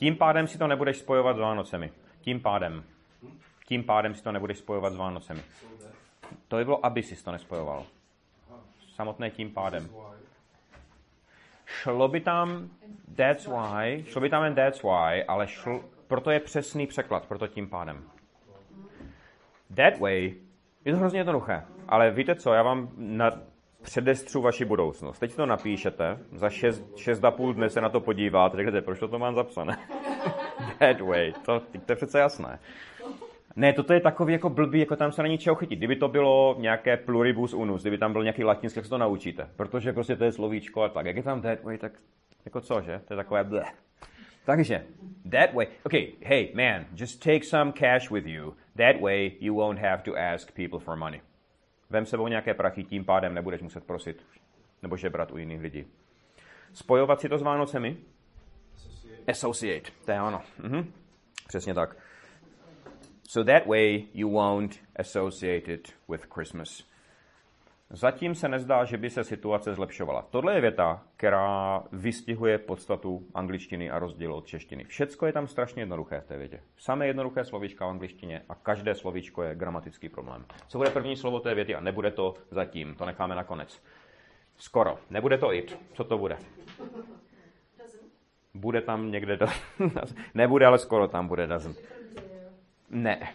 Tím pádem si to nebudeš spojovat s Vánocemi. Tím pádem. Tím pádem si to nebudeš spojovat s Vánocemi. To by bylo, aby si to nespojoval. Samotné tím pádem. Šlo by tam that's why, šlo by tam jen that's why, ale šlo, proto je přesný překlad, proto tím pádem. That way je to hrozně jednoduché, ale víte co, já vám na, předestřu vaši budoucnost. Teď to napíšete, za 6, 6,5 dne se na to podíváte, řeknete, proč to, to mám zapsané? That way, to, to je přece jasné. Ne, toto je takový jako blbý, jako tam se na ničeho chytit. Kdyby to bylo nějaké pluribus unus, kdyby tam byl nějaký latinský, jak se to naučíte. Protože prostě to je slovíčko a tak. Jak je tam that way, tak jako co, že? To je takové bleh. Takže, that way, okay, hey man, just take some cash with you. That way you won't have to ask people for money. Vem sebou nějaké prachy, tím pádem nebudeš muset prosit nebo žebrat u jiných lidí. Spojovat si to s Vánocemi? Associate. Associate, to je ono. Mhm. Přesně tak. So that way you won't associate it with Christmas. Zatím se nezdá, že by se situace zlepšovala. Tohle je věta, která vystihuje podstatu angličtiny a rozdíl od češtiny. Všecko je tam strašně jednoduché v té větě. Samé jednoduché slovíčka v angličtině a každé slovíčko je gramatický problém. Co bude první slovo té věty a nebude to zatím, to necháme na konec. Skoro. Nebude to it. Co to bude? Bude tam někde do... Nebude, ale skoro tam bude doesn't. Ne.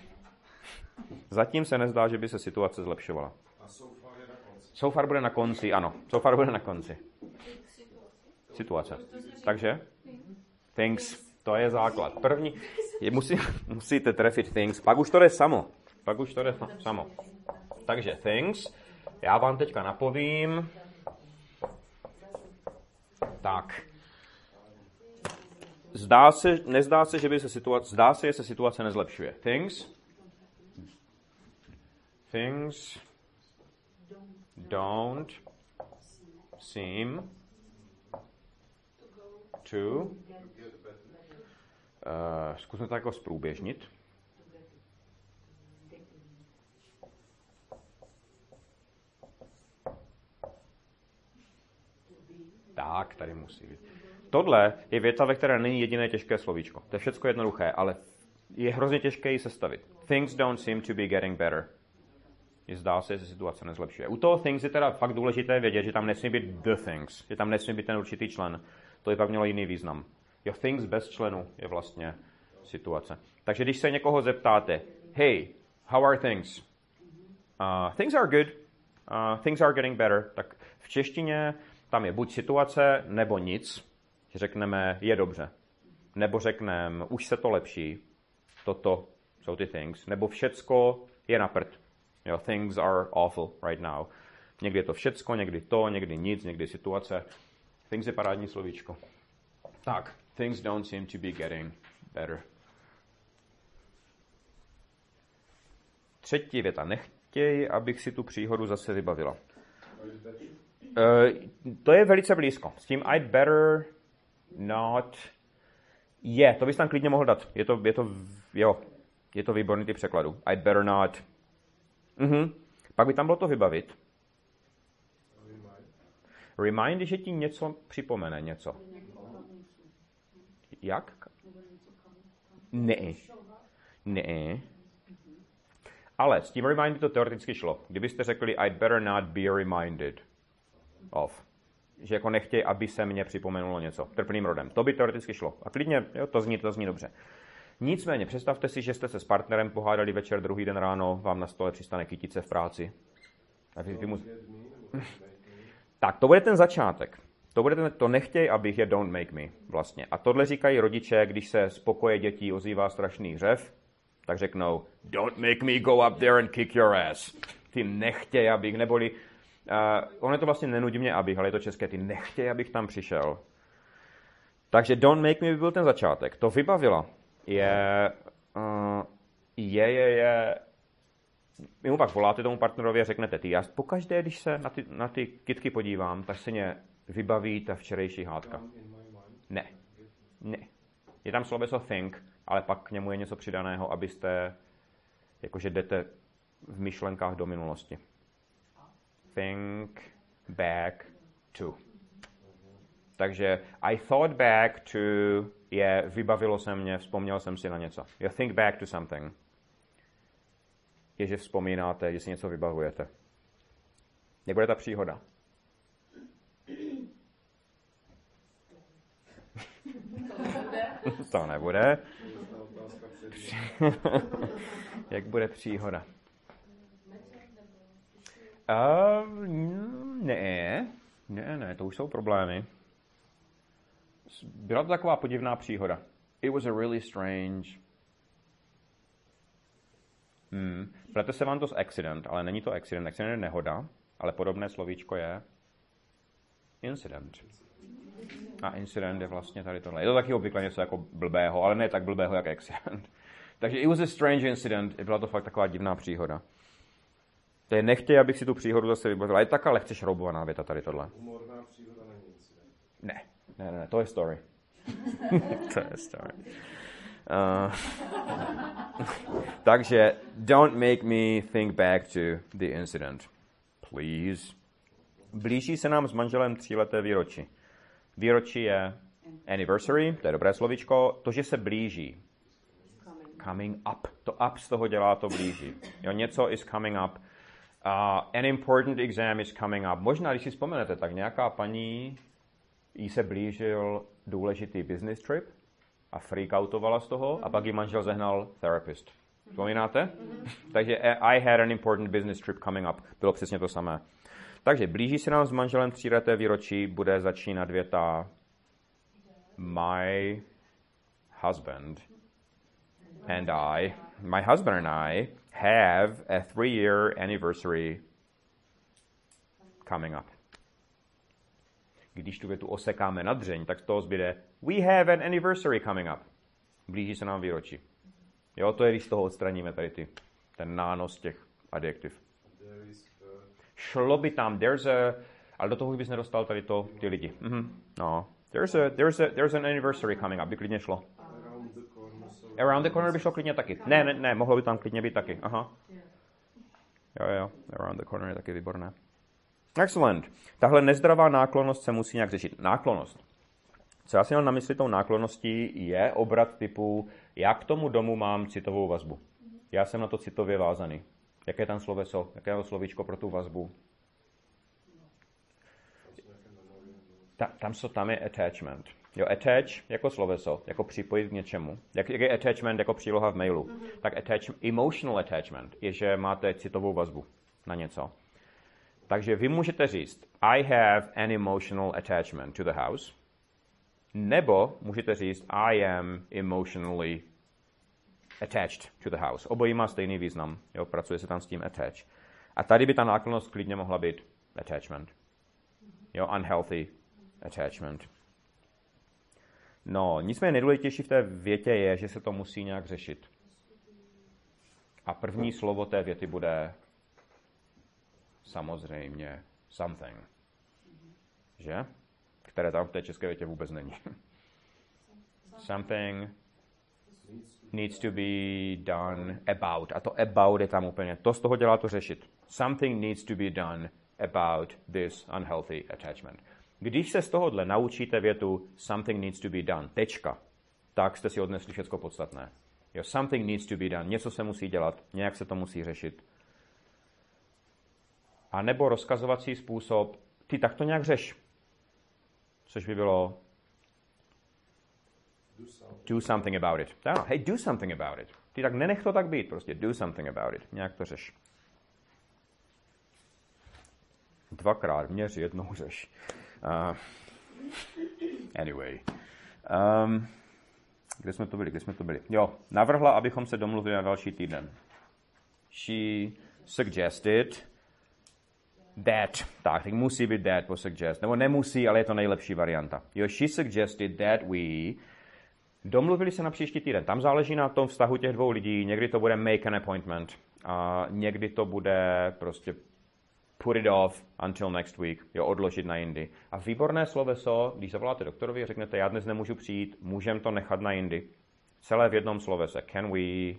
Zatím se nezdá, že by se situace zlepšovala. So far bude na konci, ano. So far bude na konci. Situace. Takže? Things. To je základ. První, je, musí, musíte trefit things, pak už to jde samo. Pak už to jde samo. Takže things. Já vám teďka napovím. Tak. Zdá se, nezdá se, že by se situace, zdá se, že se situace nezlepšuje. Things. Things don't seem to uh, zkusme to jako zprůběžnit. Tak, tady musí být. Tohle je věta, ve které není jediné těžké slovíčko. To je všechno jednoduché, ale je hrozně těžké ji sestavit. Things don't seem to be getting better zdá se, že situace nezlepšuje. U toho things je teda fakt důležité vědět, že tam nesmí být the things, že tam nesmí být ten určitý člen. To je pak mělo jiný význam. Jo, things bez členu je vlastně situace. Takže když se někoho zeptáte, hey, how are things? Uh, things are good, uh, things are getting better, tak v češtině tam je buď situace, nebo nic. Řekneme, je dobře. Nebo řekneme, už se to lepší. Toto jsou ty things. Nebo všecko je na prd Know, things are awful right now. Někdy je to všecko, někdy to, někdy nic, někdy situace. Things je parádní slovíčko. Tak, things don't seem to be getting better. Třetí věta. Nechtěj, abych si tu příhodu zase vybavila. Uh, to je velice blízko. S tím I'd better not... Je, to bys tam klidně mohl dát. Je to, je to, jo, je to výborný ty překladu. I'd better not Mhm. Pak by tam bylo to vybavit. Remind, že ti něco připomene, něco. Jak? Ne. Ne. Ale s tím remind to teoreticky šlo. Kdybyste řekli, I'd better not be reminded of. Že jako nechtěj, aby se mně připomenulo něco. Trpným rodem. To by teoreticky šlo. A klidně, jo, to zní, to zní dobře. Nicméně, představte si, že jste se s partnerem pohádali večer, druhý den ráno, vám na stole přistane kytice v práci. A vy, vy mu... tak, to bude ten začátek. To, bude ten, to nechtěj, abych je don't make me vlastně. A tohle říkají rodiče, když se z pokoje dětí ozývá strašný hřev, tak řeknou, don't make me go up there and kick your ass. Ty nechtěj, abych, neboli, uh, on je to vlastně nenudí mě, abych, ale je to české, ty nechtěj, abych tam přišel. Takže don't make me by byl ten začátek. To vybavila je, uh, je, je, je, vy mu pak voláte tomu partnerovi a řeknete, ty, já pokaždé, když se na ty, na ty kitky podívám, tak se mě vybaví ta včerejší hádka. Ne. Ne. Je tam sloveso think, ale pak k němu je něco přidaného, abyste, jakože jdete v myšlenkách do minulosti. Think back to. Takže I thought back to je vybavilo se mě, vzpomněl jsem si na něco. You think back to something. Je, že vzpomínáte, že si něco vybavujete. Jak bude ta příhoda? to nebude. Jak bude příhoda? Uh, ne, ne, ne, to už jsou problémy. Byla to taková podivná příhoda. It was a really strange. Hmm. Plete se vám to s accident, ale není to accident. Accident je nehoda, ale podobné slovíčko je incident. A incident je vlastně tady tohle. Je to taky obvykle něco jako blbého, ale ne tak blbého jak accident. Takže it was a strange incident. Byla to fakt taková divná příhoda. To je nechtěj, abych si tu příhodu zase vybavil. Je taká lehce šroubovaná věta tady tohle. Humorná příhoda není incident. Ne, ne, ne, to je story. to je story. Uh, takže don't make me think back to the incident. Please. Blíží se nám s manželem tříleté výročí. Výročí je anniversary, to je dobré slovičko. To, že se blíží. Coming up. To up z toho dělá to blíží. Jo, něco is coming up. Uh, an important exam is coming up. Možná, když si vzpomenete, tak nějaká paní jí se blížil důležitý business trip a freakoutovala z toho a pak jí manžel zehnal therapist. Vzpomínáte? Takže I had an important business trip coming up. Bylo přesně to samé. Takže blíží se nám s manželem tříleté výročí, bude začínat věta My husband and I, my husband and I have a three-year anniversary coming up. Když tu větu osekáme na dřeň, tak z toho zbyde We have an anniversary coming up. Blíží se nám výročí. Jo, to je, když z toho odstraníme tady ty, ten nános těch adjektiv. Šlo by tam, there's a, ale do toho bys nedostal tady to, ty lidi. Mhm. No. There's a, there's a, there's an anniversary coming up, by klidně šlo. around the corner. So Around the corner by šlo klidně taky. Ne, ne, ne, mohlo by tam klidně být taky. Aha. Jo, jo, around the corner je taky výborné. Excellent. Tahle nezdravá náklonost se musí nějak řešit. Náklonost. Co já si mám na mysli tou náklonností, je obrat typu, já k tomu domu mám citovou vazbu. Já jsem na to citově vázaný. Jaké je tam sloveso? Jaké je to slovíčko pro tu vazbu? Ta, tam, so, tam je attachment. Jo, attach jako sloveso, jako připojit k něčemu. Jak, jak je attachment jako příloha v mailu? Tak attach, emotional attachment je, že máte citovou vazbu na něco. Takže vy můžete říct, I have an emotional attachment to the house, nebo můžete říct, I am emotionally attached to the house. Obojí má stejný význam, jo, pracuje se tam s tím attach. A tady by ta náklonnost klidně mohla být attachment. Jo, unhealthy attachment. No, nicméně nejdůležitější v té větě je, že se to musí nějak řešit. A první slovo té věty bude samozřejmě something. Že? Které tam v té české větě vůbec není. something needs to be done about. A to about je tam úplně. To z toho dělá to řešit. Something needs to be done about this unhealthy attachment. Když se z tohohle naučíte větu something needs to be done, tečka, tak jste si odnesli všechno podstatné. Jo, something needs to be done, něco se musí dělat, nějak se to musí řešit. A nebo rozkazovací způsob, ty tak to nějak řeš. Což by bylo do something. about it. Ano, hey, do something about it. Ty tak nenech to tak být, prostě do something about it. Nějak to řeš. Dvakrát měř, jednou řeš. Uh, anyway. Um, kde jsme to byli, kde jsme to byli? Jo, navrhla, abychom se domluvili na další týden. She suggested that. Tak, teď musí být that po suggest. Nebo nemusí, ale je to nejlepší varianta. Jo, she suggested that we Domluvili se na příští týden. Tam záleží na tom vztahu těch dvou lidí. Někdy to bude make an appointment. A někdy to bude prostě put it off until next week. Jo, odložit na jindy. A výborné sloveso, když zavoláte doktorovi a řeknete, já dnes nemůžu přijít, můžeme to nechat na jindy. Celé v jednom slovese. Can we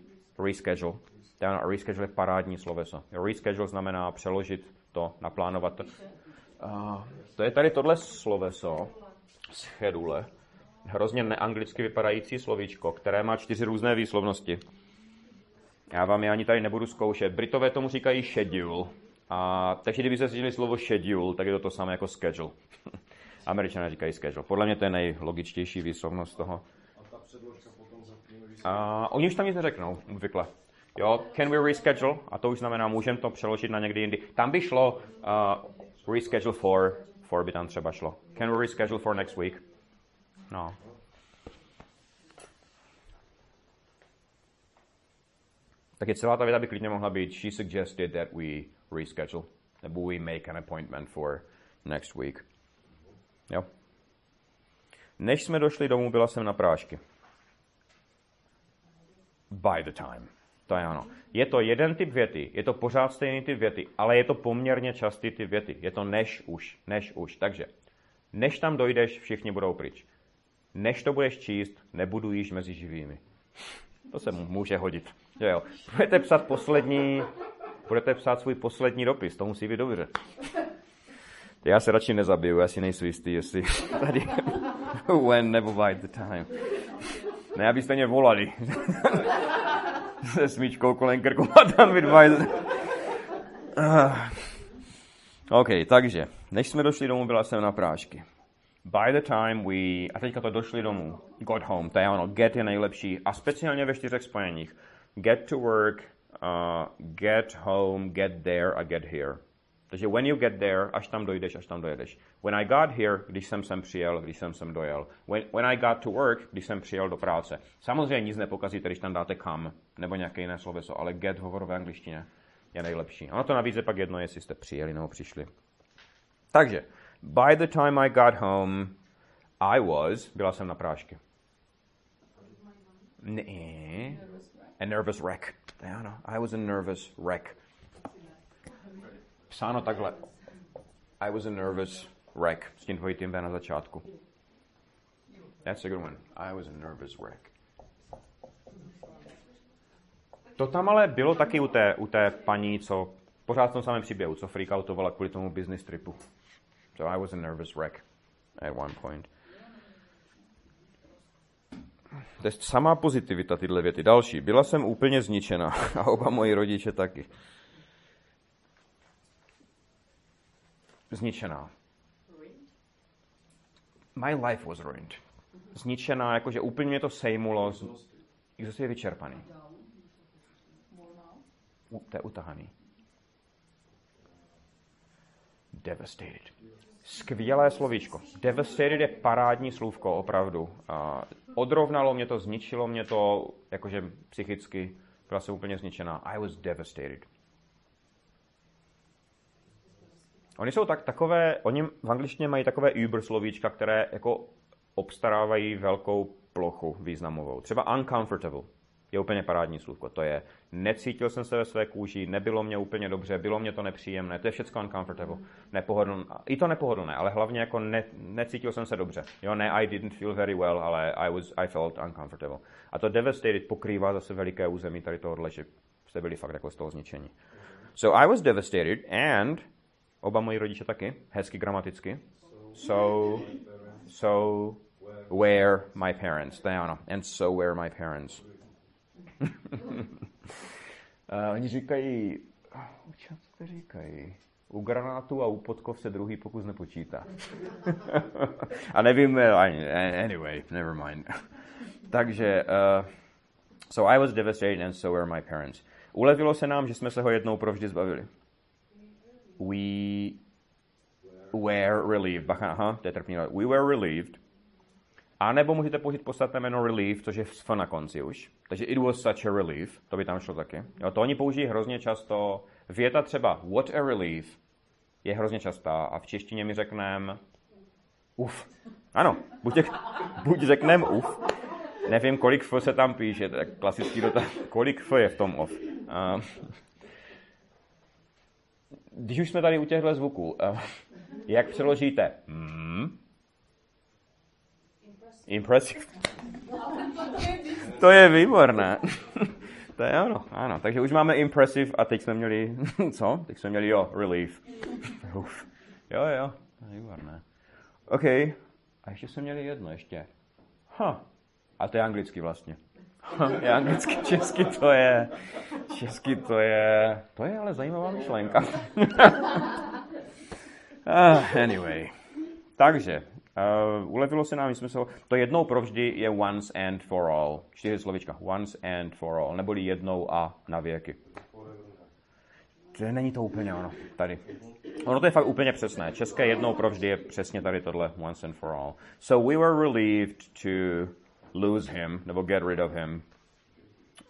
reschedule? Je- Reschedule je parádní sloveso. Reschedule znamená přeložit to, naplánovat to. Uh, to je tady tohle sloveso. Schedule. Hrozně neanglicky vypadající slovíčko, které má čtyři různé výslovnosti. Já vám je ani tady nebudu zkoušet. Britové tomu říkají schedule. A, takže kdyby se slyšeli slovo schedule, tak je to to samé jako schedule. Američané říkají schedule. Podle mě to je nejlogičtější výslovnost toho. A oni už tam nic neřeknou, obvykle. Jo, can we reschedule? A to už znamená, můžeme to přeložit na někdy jindy. Tam by šlo uh, reschedule for, for by tam třeba šlo. Can we reschedule for next week? No. Takže celá ta věta by klidně mohla být She suggested that we reschedule, nebo we make an appointment for next week. Jo. Než jsme došli domů, byla jsem na prášky. By the time. To je ano. Je to jeden typ věty, je to pořád stejný typ věty, ale je to poměrně častý typ věty. Je to než už, než už. Takže, než tam dojdeš, všichni budou pryč. Než to budeš číst, nebudu již mezi živými. To se může hodit. Že jo. Budete psát poslední, budete psát svůj poslední dopis, to musí být dobře. Já se radši nezabiju, já si nejsem jistý, jestli tady when nebo by the time. Ne, abyste mě volali. Se smíčkou kolem krku a tam the... Ah. OK, takže, než jsme došli domů, byla jsem na prášky. By the time we, a teďka to došli domů, got home, to je ono, get je nejlepší, a speciálně ve čtyřech spojeních. Get to work, uh, get home, get there a get here. Takže when you get there, až tam dojdeš, až tam dojedeš. When I got here, když jsem sem přijel, když jsem sem dojel. When, when I got to work, když jsem přijel do práce. Samozřejmě nic nepokazíte, když tam dáte come, nebo nějaké jiné sloveso, ale get hovor v angličtině je nejlepší. Ono to navíc je pak jedno, jestli jste přijeli nebo přišli. Takže, by the time I got home, I was, byla jsem na prášky. Ne, a nervous wreck. Ano, I was a nervous wreck. Psáno takhle. I was a nervous wreck. S tím dvojitým na začátku. That's a good one. I was a nervous wreck. To tam ale bylo taky u té, u té paní, co pořád v tom samém příběhu, co freakoutovala kvůli tomu business tripu. So I was a nervous wreck at one point. To je samá pozitivita tyhle věty. Další. Byla jsem úplně zničena a oba moji rodiče taky. Zničená. My life was ruined. Zničená, jakože úplně mě to sejmulo. Exhausted je vyčerpaný. U, to je utahaný. Devastated. Skvělé slovíčko. Devastated je parádní slůvko, opravdu. A odrovnalo mě to, zničilo mě to, jakože psychicky byla jsem úplně zničená. I was devastated. Oni jsou tak, takové, oni v angličtině mají takové uber slovíčka, které jako obstarávají velkou plochu významovou. Třeba uncomfortable je úplně parádní slůvko. To je, necítil jsem se ve své kůži, nebylo mě úplně dobře, bylo mě to nepříjemné, to je všechno uncomfortable. Nepohodlné, I to nepohodlné, ale hlavně jako ne, necítil jsem se dobře. Jo, ne, I didn't feel very well, ale I, was, I felt uncomfortable. A to devastated pokrývá zase veliké území tady tohohle, že jste byli fakt jako z toho zničení. So I was devastated and oba moji rodiče taky, hezky gramaticky. So, so were my parents. To je ano. And so were my parents. uh, oni říkají, u čem to říkají? U granátu a u podkov se druhý pokus nepočítá. a nevím, eh, ani- anyway, never mind. Takže, uh, so I was devastated and so were my parents. Ulevilo se nám, že jsme se ho jednou provždy zbavili. We were relieved. Bacha, aha, to je trpný. We were relieved. A nebo můžete použít podstatné jméno relief, což je f na konci už. Takže it was such a relief, to by tam šlo taky. Jo, to oni použijí hrozně často. Věta třeba what a relief je hrozně častá a v češtině mi řekneme uf. Ano, buď, buď řekneme uf. Nevím, kolik f se tam píše, je klasický dotaz. Kolik f je v tom off? Uh, když už jsme tady u těchto zvuků, uh, jak přeložíte hmm? Impressive. To je výborné. To je ano, ano. Takže už máme impressive a teď jsme měli, co? Teď jsme měli, jo, relief. Uf. Jo, jo, to je výborné. OK. A ještě jsme měli jedno ještě. Ha. A to je anglicky vlastně. Je anglicky, česky to je. Česky to je. To je ale zajímavá myšlenka. uh, anyway. Takže, uh, ulevilo se nám smysl, to jednou provždy je once and for all. Čtyři slovička. Once and for all. Neboli jednou a na věky. To není to úplně ono tady. Ono to je fakt úplně přesné. České jednou provždy je přesně tady tohle once and for all. So we were relieved to lose him, nebo get rid of him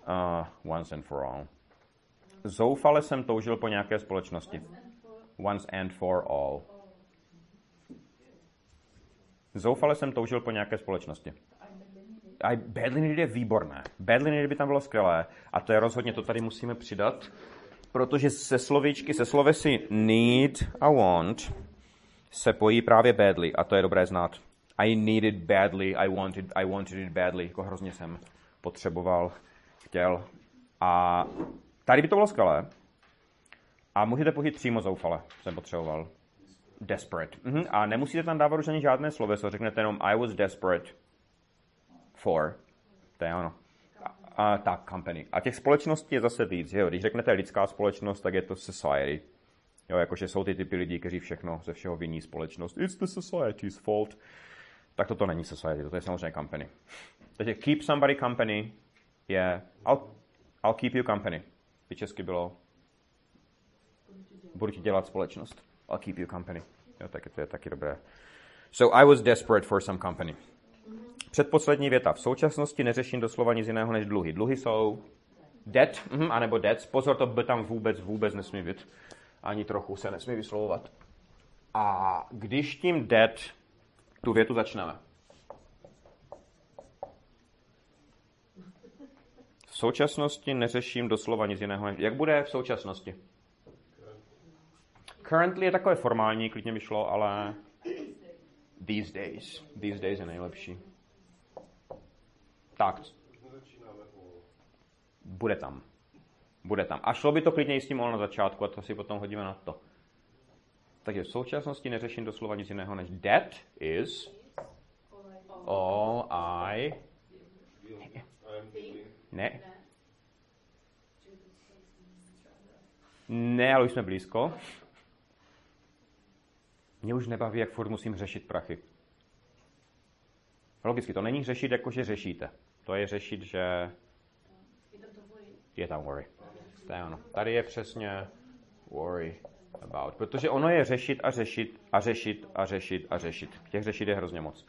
uh, once and for all. Zoufale jsem toužil po nějaké společnosti. Once and for all. Zoufale jsem toužil po nějaké společnosti. A badly needed je výborné. Badly needed by tam bylo skvělé. A to je rozhodně, to tady musíme přidat, protože se slovíčky, se slovesy need a want se pojí právě badly a to je dobré znát. I needed badly, I wanted, I wanted it badly, jako hrozně jsem potřeboval, chtěl. A tady by to bylo skvělé. A můžete použít přímo zoufale, jsem potřeboval. Desperate. Mhm. A nemusíte tam dávat už ani žádné sloveso, řeknete jenom I was desperate for. To je ono. A, a tak, company. A těch společností je zase víc. Jo? Když řeknete lidská společnost, tak je to society. Jo, jakože jsou ty typy lidí, kteří všechno ze všeho viní společnost. It's the society's fault. Tak toto není society, to je samozřejmě company. Takže keep somebody company je I'll, I'll keep you company. By česky bylo budu ti dělat společnost. I'll keep you company. Jo, tak to je taky dobré. So I was desperate for some company. Předposlední věta. V současnosti neřeším doslova nic jiného než dluhy. Dluhy jsou debt, mm, anebo debts. Pozor, to by tam vůbec, vůbec nesmí být. Ani trochu se nesmí vyslovovat. A když tím debt tu větu začneme. V současnosti neřeším doslova nic jiného. Jak bude v současnosti? Currently je takové formální, klidně by šlo, ale these days. These days je nejlepší. Tak. Bude tam. Bude tam. A šlo by to klidně i s tím all na začátku, a to si potom hodíme na to. Takže v současnosti neřeším doslova nic jiného než that is all I... Ne. Ne, ale už jsme blízko. Mě už nebaví, jak furt musím řešit prachy. Logicky, to není řešit, jako že řešíte. To je řešit, že je tam worry. To je ono. Tady je přesně worry about. Protože ono je řešit a řešit a řešit a řešit a řešit. Těch řešit je hrozně moc.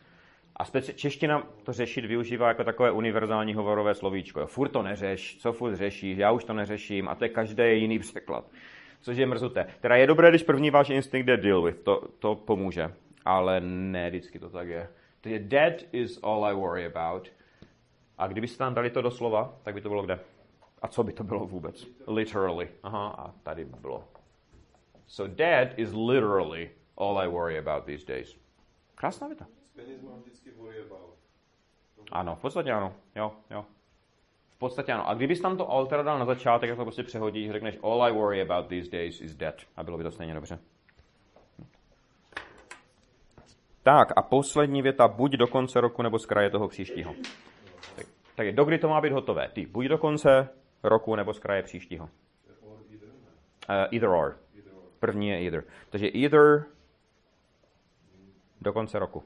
A speci- čeština to řešit využívá jako takové univerzální hovorové slovíčko. Jo, furt to neřeš, co furt řešíš, já už to neřeším a to je každý jiný překlad. Což je mrzuté. Teda je dobré, když první váš instinkt je deal with, to, to pomůže. Ale ne vždycky to tak je. Takže that is all I worry about. A kdybyste tam dali to do slova, tak by to bylo kde? A co by to bylo vůbec? Literally. Aha, a tady by bylo. So that is literally all I worry about these days. Krásná věta. Ano, v podstatě ano. Jo, jo. V podstatě ano. A kdybys tam to all teda dal na začátek, tak to prostě přehodíš, řekneš all I worry about these days is dead. A bylo by to stejně dobře. Tak a poslední věta, buď do konce roku nebo z kraje toho příštího. Tak, tak do kdy to má být hotové? Ty, buď do konce roku nebo z kraje příštího. Uh, either or. První je either. Takže either do konce roku.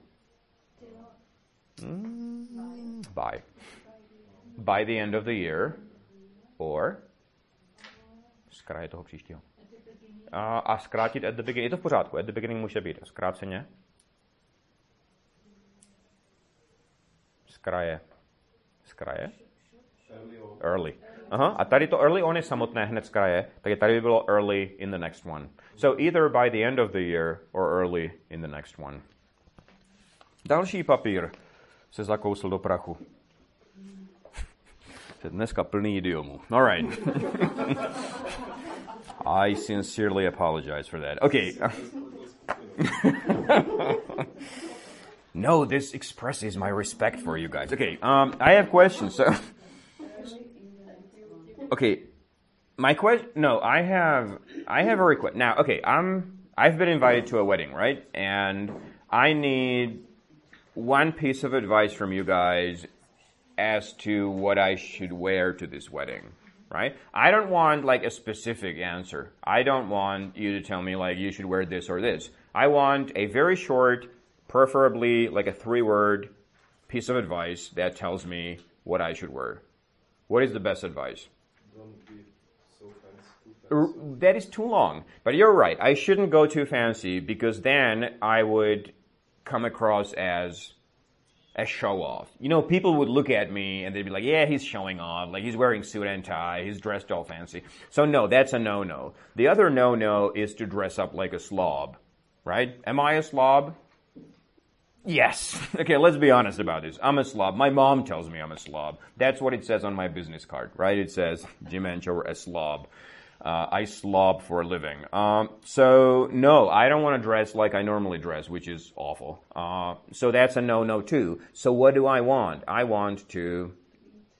Mm, by. By the end of the year. Or z kraje toho příštího. A, a zkrátit at the beginning. Je to v pořádku. At the beginning může být zkráceně. Z kraje. Z kraje? Early. Aha, a tady to early on je samotné hned z kraje, takže tady by bylo early in the next one. So either by the end of the year or early in the next one. Další papír se zakousl do prachu. Je dneska plný idiomů. All right. I sincerely apologize for that. Okay. no, this expresses my respect for you guys. Okay, um, I have questions. So, okay, my question. No, I have. I have a request. Now, okay, I'm. I've been invited to a wedding, right? And I need one piece of advice from you guys as to what I should wear to this wedding, right? I don't want like a specific answer. I don't want you to tell me like you should wear this or this. I want a very short, preferably like a three word piece of advice that tells me what I should wear. What is the best advice? Don't be so fancy, fancy. That is too long. But you're right. I shouldn't go too fancy because then I would come across as a show off. You know, people would look at me and they'd be like, yeah, he's showing off. Like he's wearing suit and tie. He's dressed all fancy. So no, that's a no-no. The other no-no is to dress up like a slob, right? Am I a slob? Yes. Okay, let's be honest about this. I'm a slob. My mom tells me I'm a slob. That's what it says on my business card, right? It says, Jim Anchor, a slob. Uh, I slob for a living. Um, so, no, I don't want to dress like I normally dress, which is awful. Uh, so that's a no-no too. So what do I want? I want to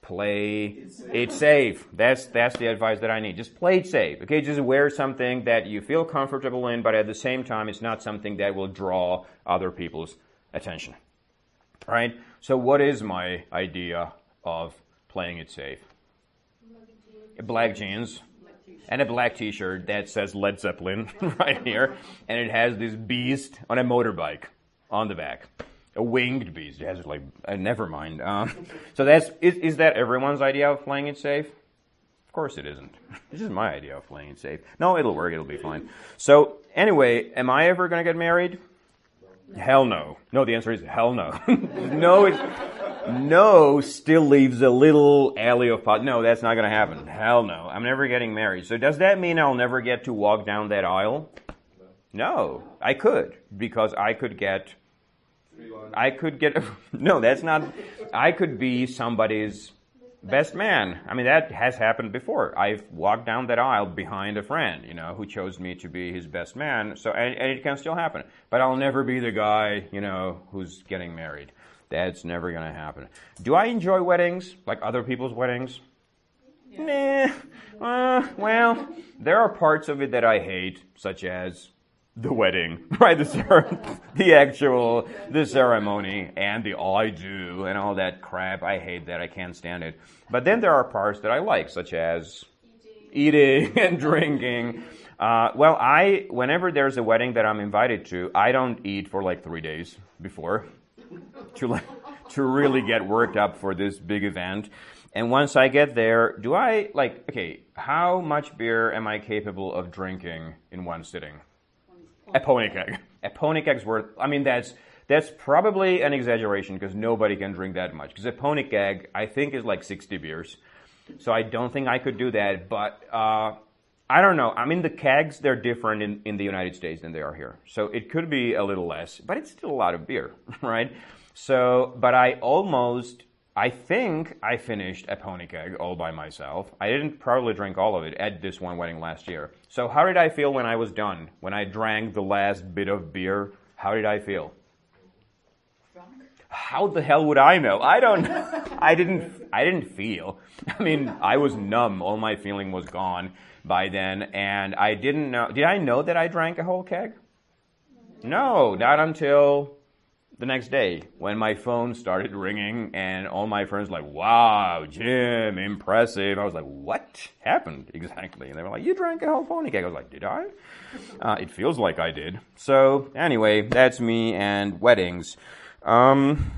play it safe. That's that's the advice that I need. Just play it safe. Okay, just wear something that you feel comfortable in, but at the same time, it's not something that will draw other people's attention. Right? So, what is my idea of playing it safe? Black jeans and a black T-shirt that says Led Zeppelin right here, and it has this beast on a motorbike on the back, a winged beast. It has like, uh, never mind. Um, so that's is, is that everyone's idea of playing it safe? Of course it isn't. This is my idea of playing it safe. No, it'll work. It'll be fine. So anyway, am I ever gonna get married? Hell no. No, the answer is hell no. no, it, no still leaves a little alley of pot. No, that's not going to happen. Hell no. I'm never getting married. So does that mean I'll never get to walk down that aisle? No, I could because I could get I could get no, that's not. I could be somebody's best man. I mean, that has happened before. I've walked down that aisle behind a friend, you know, who chose me to be his best man. So, and, and it can still happen. But I'll never be the guy, you know, who's getting married. That's never going to happen. Do I enjoy weddings like other people's weddings? Nah. Uh, well, there are parts of it that I hate, such as the wedding, right? The cer- the actual the ceremony and the I do and all that crap. I hate that. I can't stand it. But then there are parts that I like, such as eating and drinking. Uh, well, I whenever there's a wedding that I'm invited to, I don't eat for like three days before to like, to really get worked up for this big event. And once I get there, do I like okay? How much beer am I capable of drinking in one sitting? A pony keg. A pony keg's worth. I mean, that's that's probably an exaggeration because nobody can drink that much. Because a pony keg, I think, is like 60 beers. So I don't think I could do that. But uh, I don't know. I mean, the kegs they're different in, in the United States than they are here. So it could be a little less, but it's still a lot of beer, right? So, but I almost. I think I finished a pony keg all by myself. I didn't probably drink all of it at this one wedding last year. So how did I feel when I was done? When I drank the last bit of beer, how did I feel? Drunk. How the hell would I know? I don't I didn't I didn't feel. I mean, I was numb. All my feeling was gone by then and I didn't know Did I know that I drank a whole keg? No, not until the next day when my phone started ringing and all my friends were like, wow, Jim, impressive. I was like, what happened exactly? And they were like, you drank a whole pony cake. I was like, did I? Uh, it feels like I did. So anyway, that's me and weddings. Um,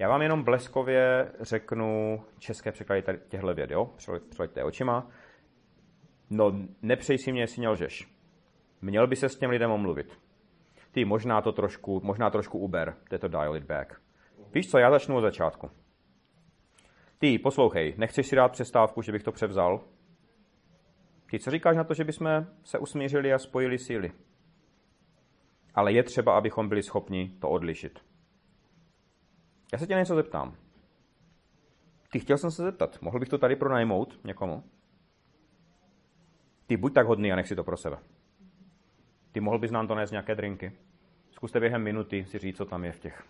Já vám jenom bleskově řeknu české překlady těchto věd, jo? Přeleďte očima. No, nepřej si mě, jestli nelžeš. Měl by se s těm lidem omluvit. Ty, možná to trošku, možná trošku uber, je to dial it back. Víš co, já začnu od začátku. Ty, poslouchej, nechceš si dát přestávku, že bych to převzal? Ty, co říkáš na to, že bychom se usmířili a spojili síly? Ale je třeba, abychom byli schopni to odlišit. Já se tě něco zeptám. Ty chtěl jsem se zeptat, mohl bych to tady pronajmout někomu? Ty buď tak hodný a nech si to pro sebe. Ty mohl bys nám to nést nějaké drinky? Zkuste během minuty si říct, co tam je v těch.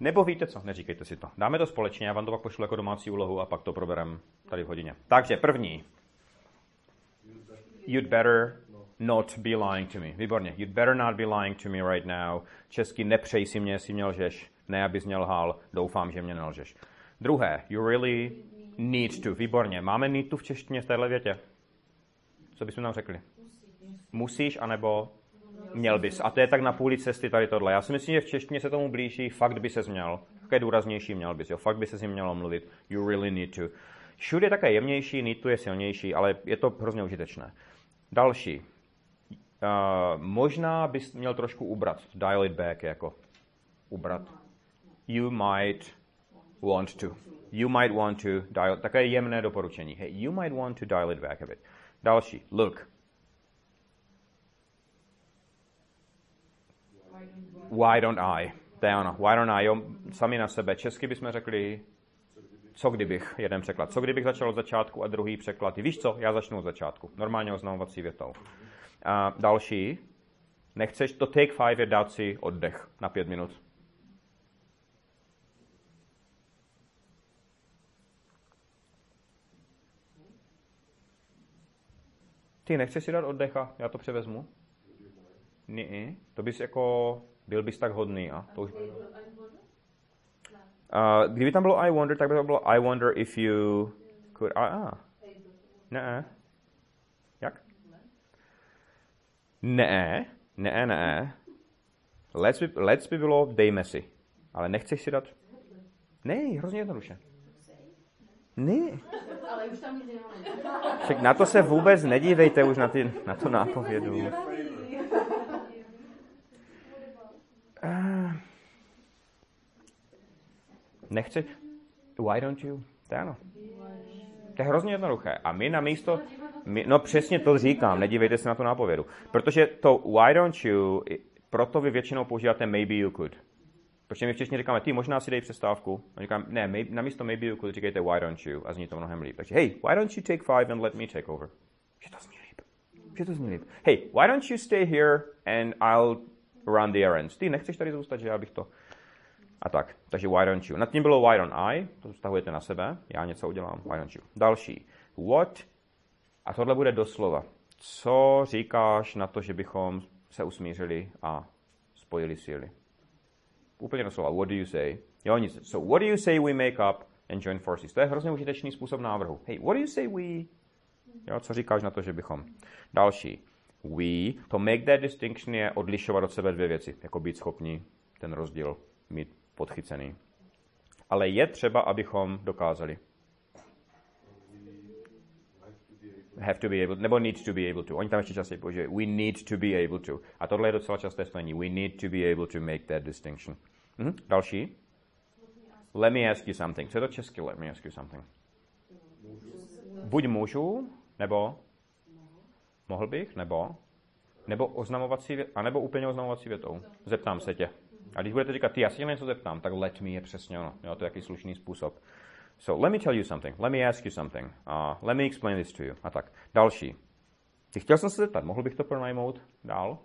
Nebo víte co, neříkejte si to. Dáme to společně, já vám to pak pošlu jako domácí úlohu a pak to proberem tady v hodině. Takže první. You'd better not be lying to me. Výborně. You'd better not be lying to me right now. Česky nepřej si mě, jestli mě lžeš. Ne, abys mě lhal. Doufám, že mě nelžeš. Druhé. You really need to. Výborně. Máme need to v češtině v téhle větě. Co bychom nám řekli? Musíš, anebo měl bys. A to je tak na půli cesty tady tohle. Já si myslím, že v češtině se tomu blíží, fakt by se měl. Také důraznější měl bys, jo. Fakt by se s ním mělo mluvit. You really need to. Should je také jemnější, need to je silnější, ale je to hrozně užitečné. Další. Uh, možná bys měl trošku ubrat. Dial it back jako ubrat. You might want to. You might want to dial. Také jemné doporučení. Hey, you might want to dial it back a bit. Další. Look. Why don't I? To je ono. Why don't I? Jo, sami na sebe. Česky bychom řekli, co kdybych, jeden překlad. Co kdybych začal od začátku a druhý překlad. Víš co? Já začnu od začátku. Normálně oznamovací větou. A další. Nechceš to take five je dát si oddech na pět minut. Ty nechceš si dát oddecha? Já to převezmu. Ne, to bys jako, byl bys tak hodný. A to už... Uh, kdyby tam bylo I wonder, tak by to bylo I wonder if you could... A, ah, Ne. Jak? Ne, ne, ne. Let's by, let's by bylo dejme si. Ale nechceš si dát? Ne, hrozně jednoduše. Ne. Ale už tam Však na to se vůbec nedívejte už na, ty, na to nápovědu. Uh, nechci... Why don't you? To je ano. To je hrozně jednoduché. A my na místo... My, no přesně to říkám, nedívejte se na tu nápovědu. Protože to why don't you, proto vy většinou používáte maybe you could. Protože my v češtině říkáme, ty možná si dej přestávku. A říkám, ne, maybe, na místo maybe you could říkejte why don't you a zní to mnohem líp. Takže hey, why don't you take five and let me take over. Že to zní líp. Že to zní líp. Hey, why don't you stay here and I'll run the errands. Ty nechceš tady zůstat, že já bych to... A tak, takže why don't you. Nad tím bylo why don't I, to stahujete na sebe, já něco udělám, why don't you. Další, what, a tohle bude doslova. Co říkáš na to, že bychom se usmířili a spojili síly? Úplně doslova, what do you say? Jo, nic. So what do you say we make up and join forces? To je hrozně užitečný způsob návrhu. Hey, what do you say we... Jo, co říkáš na to, že bychom? Další we, to make that distinction je odlišovat od sebe dvě věci, jako být schopni ten rozdíl mít podchycený. Ale je třeba, abychom dokázali. Have to be able, nebo need to be able to. Oni tam ještě častěji používají. We need to be able to. A tohle je docela časté spojení. We need to be able to make that distinction. Mhm. Další. Let me ask you something. Co je to česky? Let me ask you something. Buď můžu, nebo Mohl bych? Nebo? Nebo oznamovací, anebo úplně oznamovací větou. Zeptám se tě. A když budete říkat, ty, já tě něco zeptám, tak let me je přesně ono. Jo, to je jaký slušný způsob. So, let me tell you something. Let me ask you something. Uh, let me explain this to you. A tak. Další. Ty chtěl jsem se zeptat, mohl bych to pronajmout dál?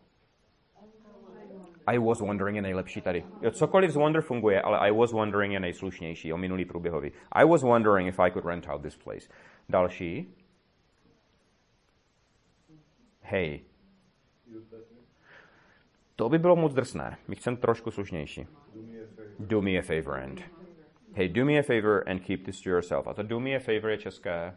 I was wondering je nejlepší tady. Cokoliv z wonder funguje, ale I was wondering je nejslušnější, o minulý průběhový. I was wondering if I could rent out this place. Další hej. To by bylo moc drsné. My chceme trošku slušnější. Do me a favor and. Hey, do me a favor and keep this to yourself. A to do me a favor je české.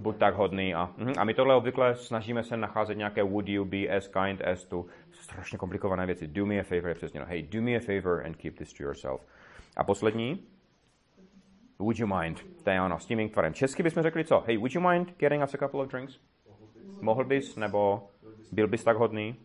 Buď tak hodný. A, mhm, a my tohle obvykle snažíme se nacházet nějaké would you be as kind as to. Strašně komplikované věci. Do me a favor je přesně. No, hey, do me a favor and keep this to yourself. A poslední. Would you mind? To je ono, s tím tvarem. Česky bychom řekli co? Hey, would you mind getting us a couple of drinks? Mohl bys, nebo byl bys tak hodný?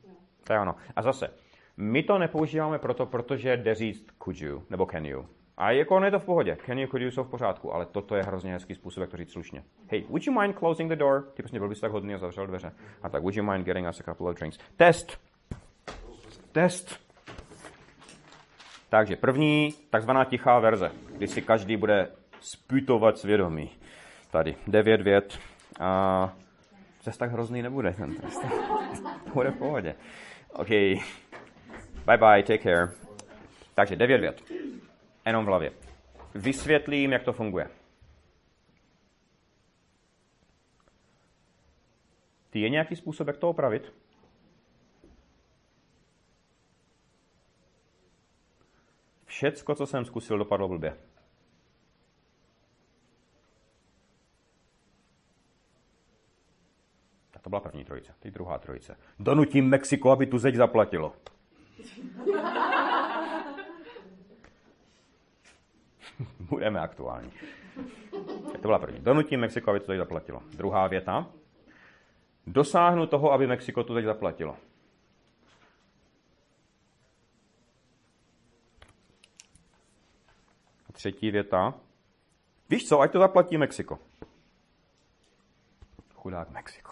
To je ono. A zase, my to nepoužíváme proto, protože jde říct could you, nebo can you. A jako on je to v pohodě. Could you jsou v pořádku, ale toto je hrozně hezký způsob, jak to říct slušně. Hey, would you mind closing the door? Ty prostě byl bys tak hodný a zavřel dveře. A tak, would you mind getting us a couple of drinks? Test. Test. Takže první, takzvaná tichá verze, kdy si každý bude spytovat svědomí. Tady, devět vět. A Zase tak hrozný nebude ten trest. bude v pohodě. OK. Bye bye, take care. Takže devět vět. Jenom v hlavě. Vysvětlím, jak to funguje. Ty je nějaký způsob, jak to opravit? Všecko, co jsem zkusil, dopadlo blbě. Tak to byla první trojice. Teď druhá trojice. Donutím Mexiko, aby tu zeď zaplatilo. Budeme aktuální. To byla první. Donutím Mexiko, aby to teď zaplatilo. Druhá věta. Dosáhnu toho, aby Mexiko to teď zaplatilo. Třetí věta. Víš co, ať to zaplatí Mexiko. Chudák Mexiko.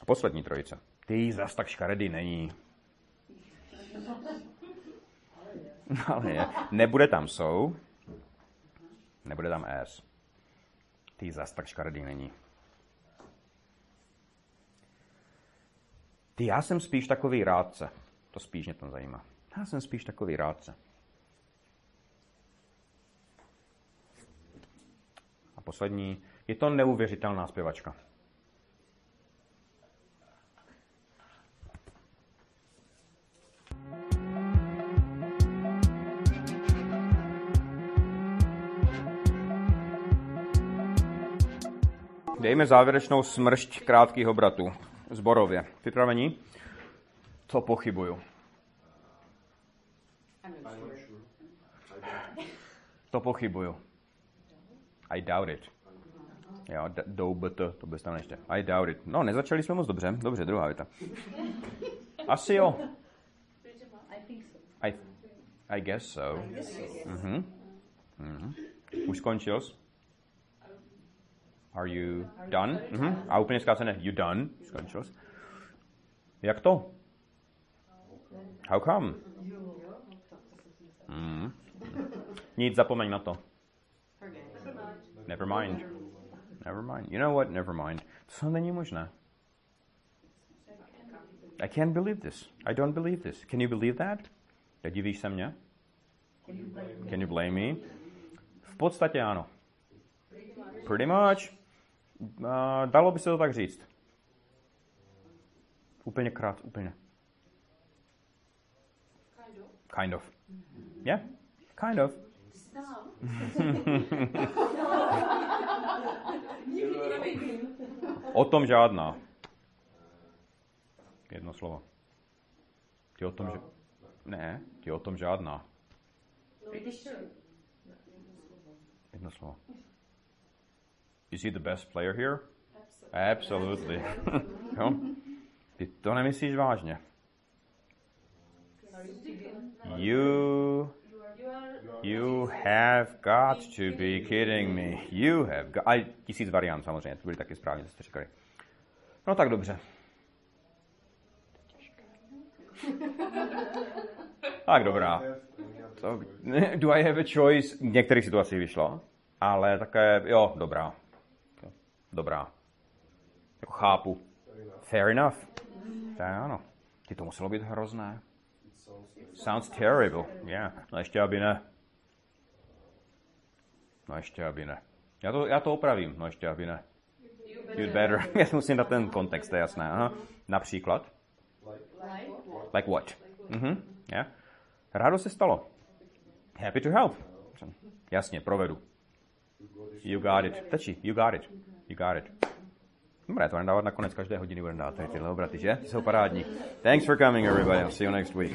A poslední trojice. Ty zas tak škaredý není. Ale je. Nebude tam jsou, nebude tam S. Ty zas tak škaredý není. Ty, já jsem spíš takový rádce. To spíš mě to zajímá. Já jsem spíš takový rádce. A poslední. Je to neuvěřitelná zpěvačka. Dejme závěrečnou smršť krátkých obratů. Zborově. Připravení? To pochybuju. To pochybuju. I doubt it. Jo, doubt, to bez tam ještě. I doubt it. No, nezačali jsme moc dobře. Dobře, druhá věta. Asi jo. I, I guess so. Mhm. Mhm. Už skončil jsi? Are you done? Mhm. A úplně zkrácené, you done? Skončil jsi? Jak to? How come? Mhm. Nic, zapomeň na to. Never mind. Never mind. You know what? Never mind. To není možné. I can't believe this. I don't believe this. Can you believe that? Divíš se mě? Can you blame me? V podstatě ano. Pretty much. Dalo by se to tak říct. Úplně krát, úplně. Kind of. Yeah? Kind of. O tom žádná. Jedno slovo. Ty o tom, že... Ne, ty o tom žádná. Jedno slovo. Is he the best player here? Absolutely. jo? Ty to nemyslíš vážně. You You have got to be kidding me. You have got... A tisíc variant samozřejmě, to byly taky správně, co jste říkali. No tak dobře. Tak dobrá. To, do I have a choice? V některých situacích vyšlo, ale také, jo, dobrá. Dobrá. Jako chápu. Fair enough. Tak ano. Ty to muselo být hrozné. Sounds terrible. Yeah. No ještě aby ne. No ještě aby ne. Já to, já to opravím. No ještě aby ne. You'd better. Já musím dát ten kontext, to je jasné. Aha. Například. Like what? Mhm. Yeah. Rádo se stalo. Happy to help. Jasně, provedu. You got it. Tačí, you got it. You got it. Dobré, to dávat nakonec každé hodiny budeme dát tady tyhle obraty, že? Ty jsou parádní. Thanks for coming, everybody. I'll see you next week.